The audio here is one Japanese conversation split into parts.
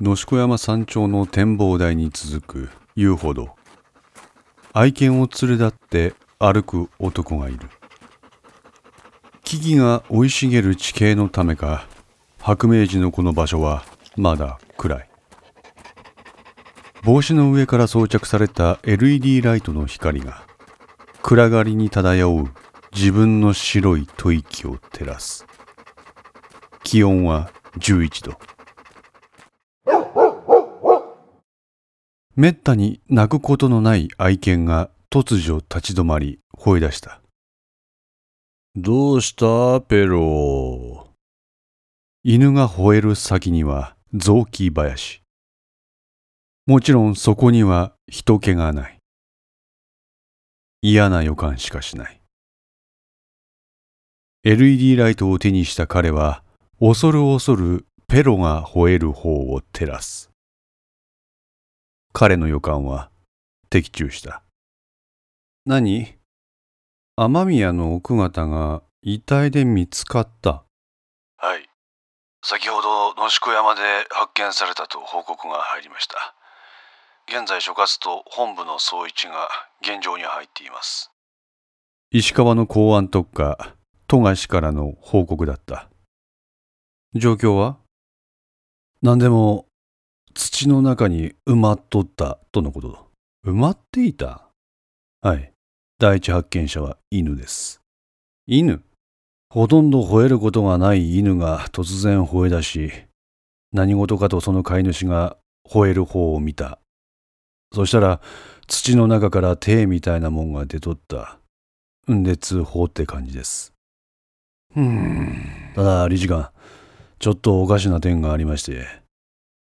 野宿山山頂の展望台に続く遊歩道。愛犬を連れ立って歩く男がいる。木々が生い茂る地形のためか白明寺のこの場所はまだ暗い。帽子の上から装着された LED ライトの光が暗がりに漂う自分の白い吐息を照らす。気温は11度。めったに泣くことのない愛犬が突如立ち止まり吠え出した。どうしたペロ犬が吠える先には雑木林もちろんそこには人気がない。嫌な予感しかしない。LED ライトを手にした彼は恐る恐るペロが吠える方を照らす。彼の予感は的中した。何？雨宮の奥方が遺体で見つかった。はい。先ほど野宿山で発見されたと報告が入りました。現在所轄と本部の総一が現状に入っています。石川の公安特化富樫からの報告だった。状況は？何でも土の中に埋まっとったとのこと。埋まっていた？はい。第一発見者は犬です。犬？ほとんど吠えることがない犬が突然吠え出し、何事かとその飼い主が吠える方を見た。そしたら土の中から手みたいなもんが出とった。んで通報って感じです。うん。ただ、理事官、ちょっとおかしな点がありまして。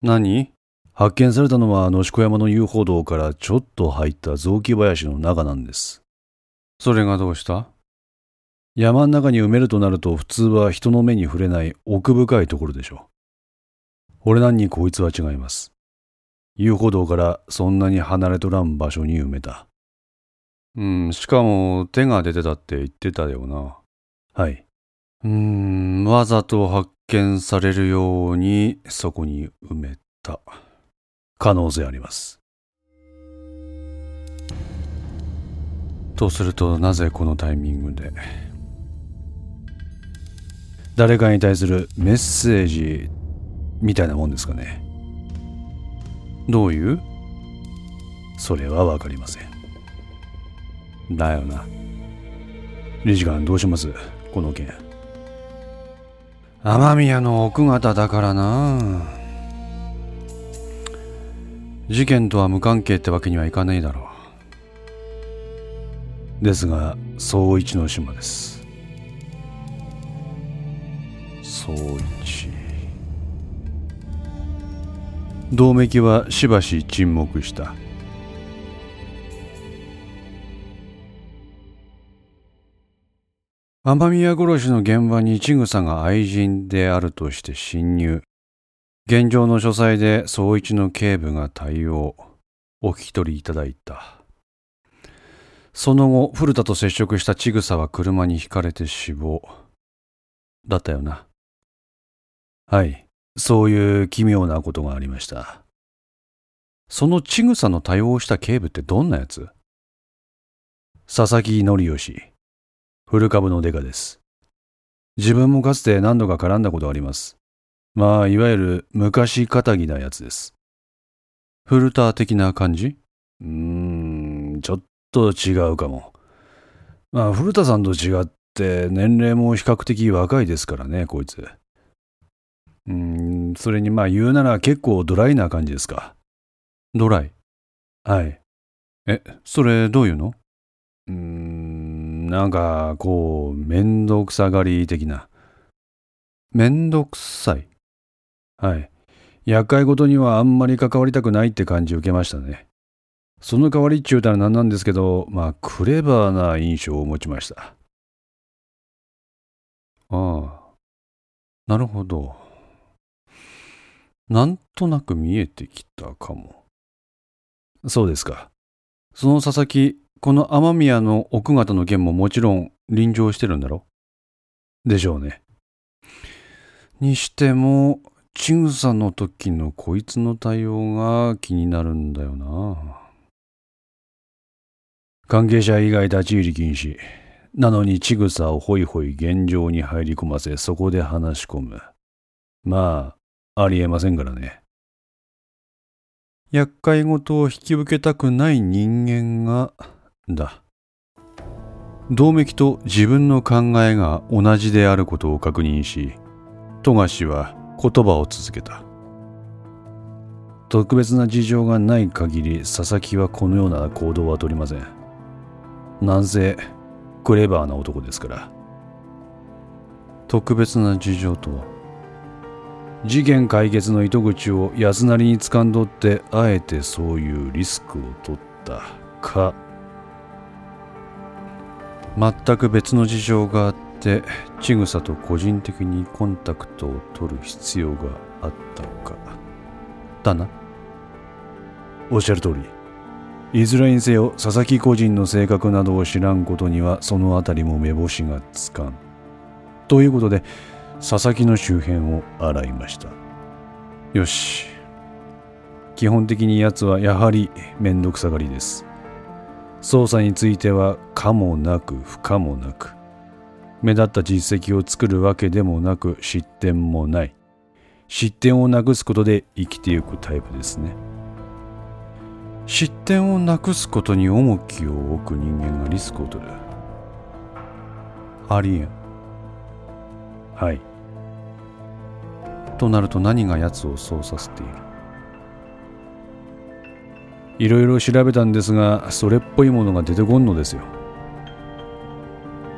何？発見されたのは野宿山の遊歩道からちょっと入った雑木林の中なんです。それがどうした？山の中に埋めるとなると普通は人の目に触れない奥深いところでしょう。俺なんにこいつは違います。遊歩道からそんなに離れとらん場所に埋めた。うん、しかも手が出てたって言ってたよな。はい。うーん、わざと発見されるようにそこに埋めた。可能性あります。とするとなぜこのタイミングで？誰かに対するメッセージみたいなもんですかね。どういう？それはわかりません。だよな。理事官どうします？この件。雨宮の奥方だからな。事件とは無関係ってわけにはいかないだろう。ですが総一の島です。総一。同盟はしばし沈黙した。雨宮殺しの現場に千草が愛人であるとして侵入。現状の書斎で総一の警部が対応。お聞き取りいただいた。その後、古田と接触した千草は車にひかれて死亡。だったよな。はい。そういう奇妙なことがありました。その千草の対応した警部ってどんなやつ？佐々木則義。古株のデカです。自分もかつて何度か絡んだことあります。まあ、いわゆる昔仇なやつです。古田的な感じ？うーん、ちょっと違うかも。まあ、古田さんと違って年齢も比較的若いですからね、こいつ。うん、それにまあ言うなら結構ドライな感じですか。ドライ？はい。え、それどういうの？うーん、なんか、こう、めんどくさがり的な。めんどくさい？はい。厄介ごとにはあんまり関わりたくないって感じ受けましたね。その代わりっちゅうたら何なんですけど、まあ、クレバーな印象を持ちました。ああ。なるほど。なんとなく見えてきたかも。そうですか。その佐々木、この雨宮の奥方の件ももちろん臨場してるんだろ？でしょうね。にしても、ちぐさの時のこいつの対応が気になるんだよな。関係者以外立ち入り禁止。なのにちぐさをホイホイ現状に入り込ませ、そこで話し込む。まあ、ありえませんからね。厄介事を引き受けたくない人間が、だ。同盟と自分の考えが同じであることを確認し、富樫は言葉を続けた。特別な事情がない限り佐々木はこのような行動は取りません。なんせクレバーな男ですから。特別な事情とは？事件解決の糸口を安なりに掴んどってあえてそういうリスクを取ったか全く別の事情があってちぐさと個人的にコンタクトを取る必要があったのか。だな。おっしゃる通り。いずれにせよ佐々木個人の性格などを知らんことにはそのあたりも目星がつかん。ということで佐々木の周辺を洗いました。よし。基本的に奴はやはり面倒くさがりです。捜査については可もなく不可もなく。目立った実績を作るわけでもなく失点もない。失点をなくすことで生きていくタイプですね。失点をなくすことに重きを置く人間がリスクを取る。ありえん。はい。となると何が奴をそうさせている？いろいろ調べたんですがそれっぽいものが出てこんのですよ。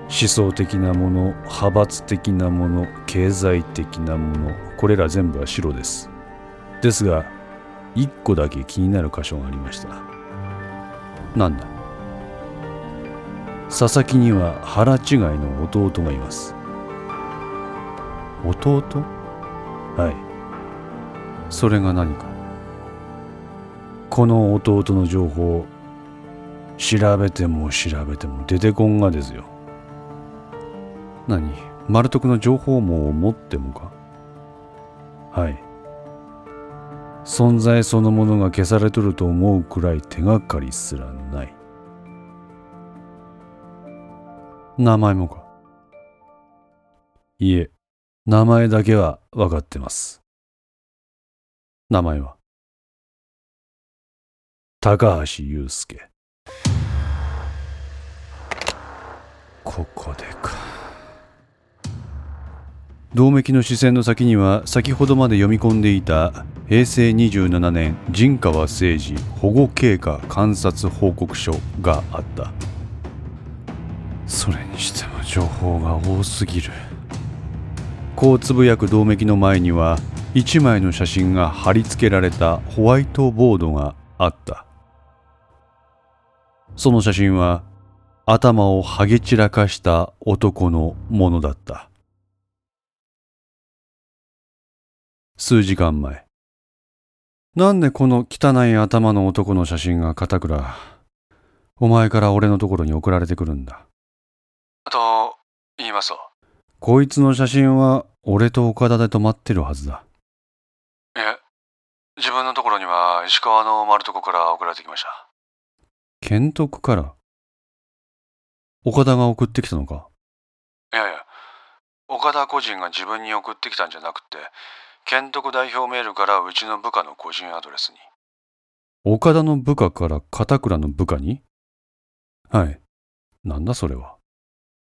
思想的なもの派閥的なもの経済的なものこれら全部は白です。ですが一個だけ気になる箇所がありました。なんだ？佐々木には腹違いの弟がいます。弟？はい。それが何か？この弟の情報調べても調べても出てこんがですよ。何？丸徳の情報網を持ってもか？はい。存在そのものが消されとると思うくらい手がかりすらない。名前もか？いえ名前だけは分かってます。名前は？高橋祐介。ここでか。銅めの視線の先には先ほどまで読み込んでいた平成27年陣川誠司保護経過観察報告書があった。それにしても情報が多すぎる。こうつぶやく銅めの前には1枚の写真が貼り付けられたホワイトボードがあった。その写真は頭をはげ散らかした男のものだった。数時間前。なんでこの汚い頭の男の写真が片倉、お前から俺のところに送られてくるんだ？と言いますとこいつの写真は俺と岡田で止まってるはずだ。いえ、自分のところには石川の丸床から送られてきました。県徳から岡田が送ってきたのか？いやいや岡田個人が自分に送ってきたんじゃなくて県徳代表メールからうちの部下の個人アドレスに岡田の部下から片倉の部下に？はいなんだそれは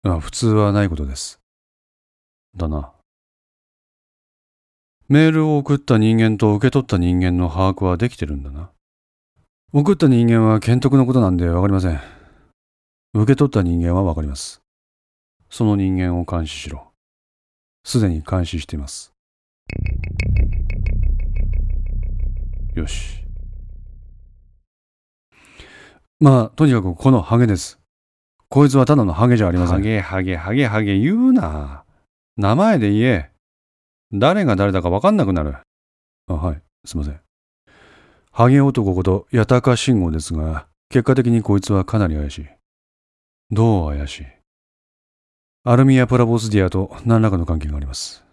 あ普通はないことですだなメールを送った人間と受け取った人間の把握はできてるんだな送った人間は検督のことなんでわかりません。受け取った人間はわかります。その人間を監視しろ。すでに監視しています。よし。まあ、とにかくこのハゲです。こいつはただのハゲじゃありません。ハゲ、ハゲ、ハゲ、ハゲ言うな。名前で言え。誰が誰だかわかんなくなる。あ、はい。すいません。ハゲ男こと八高信号ですが、結果的にこいつはかなり怪しい。どう怪しい？アルミア・プラボスディアと何らかの関係があります。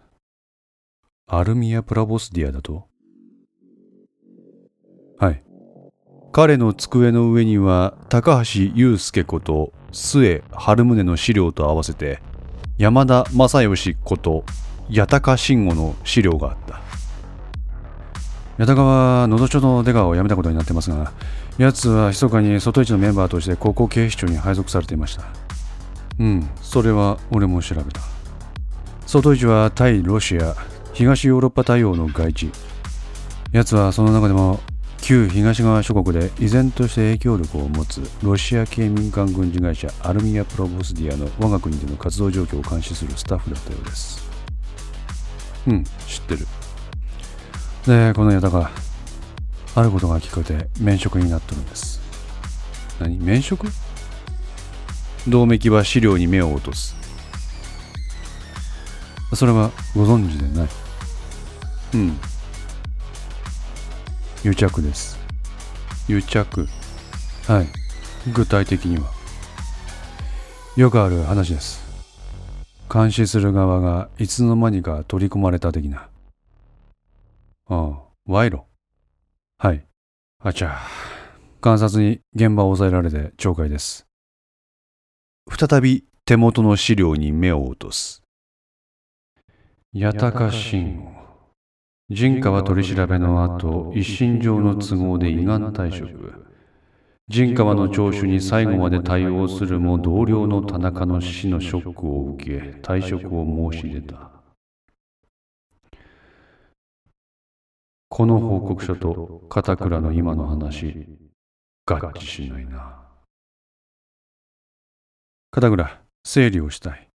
アルミア・プラボスディアだと？はい。彼の机の上には高橋祐介こと末春宗の資料と合わせて山田正義こと八高慎吾の資料があった。八高はのどちょの出川を辞めたことになってますが奴は密かに外市のメンバーとして高校警視庁に配属されていました。うんそれは俺も調べた。外市は対ロシア東ヨーロッパ対応の外地奴はその中でも旧東側諸国で依然として影響力を持つロシア系民間軍事会社アルミア・プロボスディアの我が国での活動状況を監視するスタッフだったようです。うん知ってる。でこの矢田があることが聞こえて免職になったのです。何免職？同盟は資料に目を落とす。それはご存知でない。うん。癒着です。癒着。はい。具体的には。よくある話です。監視する側がいつの間にか取り込まれた的な。ああ賄賂。はい。あちゃ。観察に現場を抑えられて懲戒です。再び手元の資料に目を落とす。八高慎吾人川取り調べの後一身上の都合で依願退職。人川の聴取に最後まで対応するも同僚の田中の死のショックを受け退職を申し出た。この報告書と片倉の今の話合致しないな。片倉整理をしたい。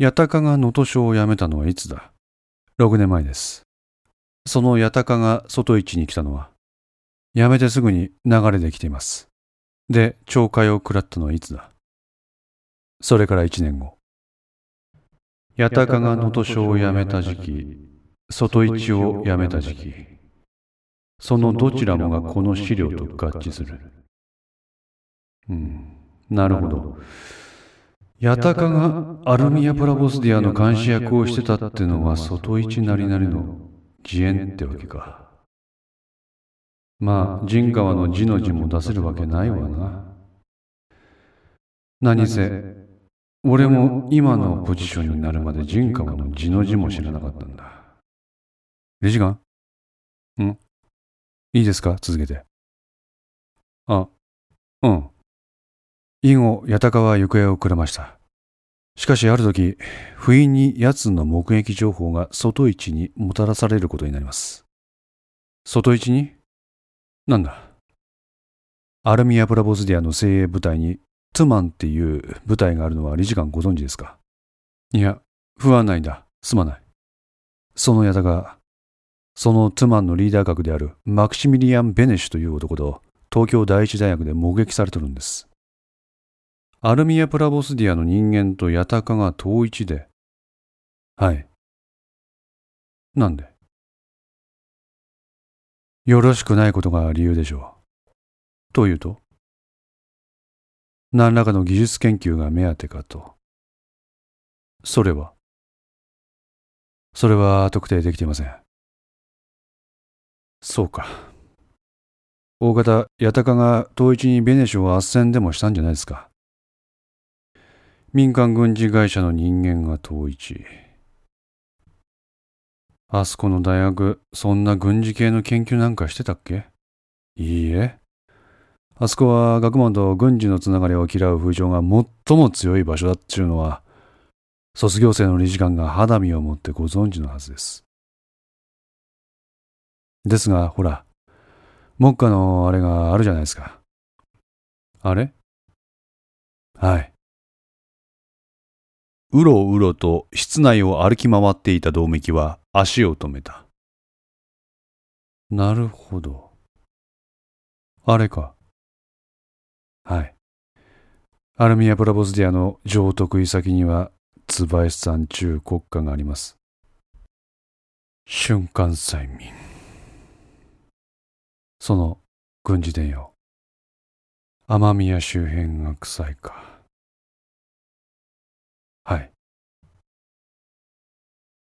八高が能登省を辞めたのはいつだ？6年前です。その八高が外市に来たのは、辞めてすぐに流れで来ています。で、懲戒を食らったのはいつだ？それから1年後。八高が能登省を辞めた時期、外市を辞めた時期、そのどちらもがこの資料と合致する。うん、なるほど。八高がアルミア・プラボスディアの監視役をしてたってのは外市なりなりの自演ってわけか。まあ、陣川の字の字も出せるわけないわな。何せ、俺も今のポジションになるまで陣川の字の字も知らなかったんだ。理事官？んいいですか？続けて。あ、うん。以後、八高は行方をくれました。しかしある時、不意に奴の目撃情報が外市にもたらされることになります。外市に？なんだ？アルミア・プラボスディアの精鋭部隊にトゥマンっていう部隊があるのは理事官ご存知ですか？いや、不安ないんだ。すまない。そのヤタカが、そのトゥマンのリーダー格であるマクシミリアン・ベネシュという男と東京第一大学で目撃されてるんです。アルミア・プラボスディアの人間とヤタカが統一で。はい。なんで？よろしくないことが理由でしょう。というと？何らかの技術研究が目当てかと。それは？それは特定できていません。そうか。大方、ヤタカが統一にベネシュを斡旋でもしたんじゃないですか。民間軍事会社の人間が統一。あそこの大学、そんな軍事系の研究なんかしてたっけ？いいえ。あそこは学問と軍事のつながりを嫌う風潮が最も強い場所だっちゅうのは、卒業生の理事官が肌身を持ってご存知のはずです。ですが、ほら、目下のあれがあるじゃないですか。あれ？はい。うろうろと室内を歩き回っていた銅撃は足を止めた。なるほど。あれか。はい。アルミア・プラボスディアの上得意先には、椿山中国家があります。瞬間催眠。その軍事伝よ。雨宮周辺が臭いか。はい。